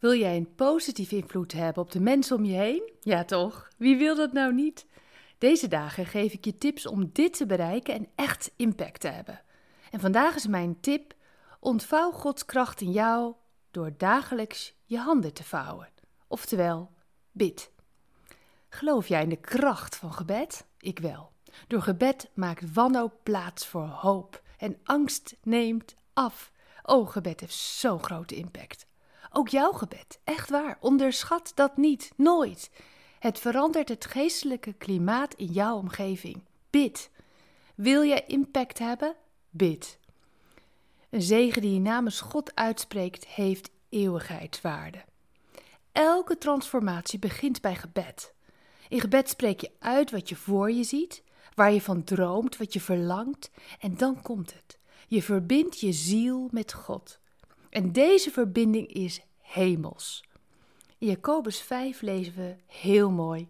Wil jij een positieve invloed hebben op de mensen om je heen? Ja, toch? Wie wil dat nou niet? Deze dagen geef ik je tips om dit te bereiken en echt impact te hebben. En vandaag is mijn tip: ontvouw Gods kracht in jou door dagelijks je handen te vouwen. Oftewel, bid. Geloof jij in de kracht van gebed? Ik wel. Door gebed maakt wanhoop plaats voor hoop en angst neemt af. Oh, gebed heeft zo'n grote impact. Ook jouw gebed, echt waar, onderschat dat niet, nooit. Het verandert het geestelijke klimaat in jouw omgeving. Bid. Wil jij impact hebben? Bid. Een zegen die je namens God uitspreekt, heeft eeuwigheidswaarde. Elke transformatie begint bij gebed. In gebed spreek je uit wat je voor je ziet, waar je van droomt, wat je verlangt, en dan komt het. Je verbindt je ziel met God. En deze verbinding is hemels. In Jacobus 5 lezen we heel mooi.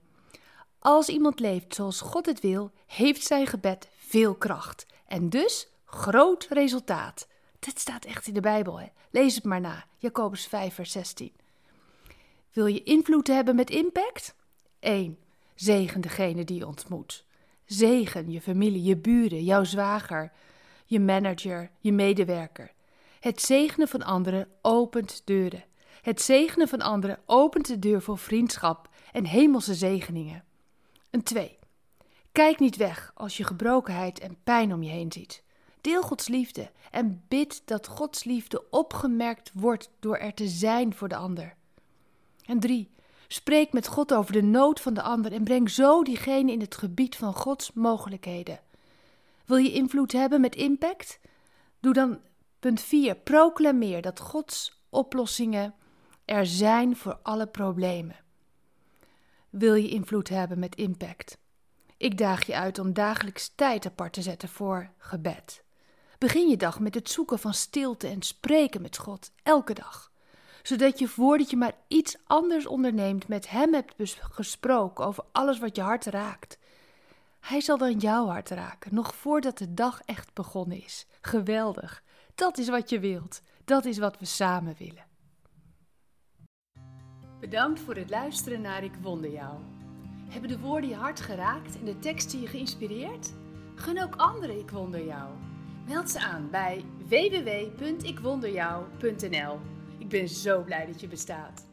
Als iemand leeft zoals God het wil, heeft zijn gebed veel kracht en dus groot resultaat. Dit staat echt in de Bijbel. Hè? Lees het maar na. Jacobus 5, vers 16. Wil je invloed hebben met impact? 1. Zegen degene die je ontmoet. Zegen je familie, je buren, jouw zwager, je manager, je medewerker. Het zegenen van anderen opent deuren. Het zegenen van anderen opent de deur voor vriendschap en hemelse zegeningen. Een 2. Kijk niet weg als je gebrokenheid en pijn om je heen ziet. Deel Gods liefde en bid dat Gods liefde opgemerkt wordt door er te zijn voor de ander. En 3. Spreek met God over de nood van de ander en breng zo diegene in het gebied van Gods mogelijkheden. Wil je invloed hebben met impact? Doe dan punt 4. Proclameer dat Gods oplossingen er zijn voor alle problemen. Wil je invloed hebben met impact? Ik daag je uit om dagelijks tijd apart te zetten voor gebed. Begin je dag met het zoeken van stilte en spreken met God elke dag, zodat je voordat je maar iets anders onderneemt met Hem hebt gesproken over alles wat je hart raakt. Hij zal dan jouw hart raken, nog voordat de dag echt begonnen is. Geweldig. Dat is wat je wilt. Dat is wat we samen willen. Bedankt voor het luisteren naar Ik Wonder Jou. Hebben de woorden je hart geraakt en de teksten je geïnspireerd? Gun ook anderen Ik Wonder Jou. Meld ze aan bij www.ikwonderjou.nl. Ik ben zo blij dat je bestaat.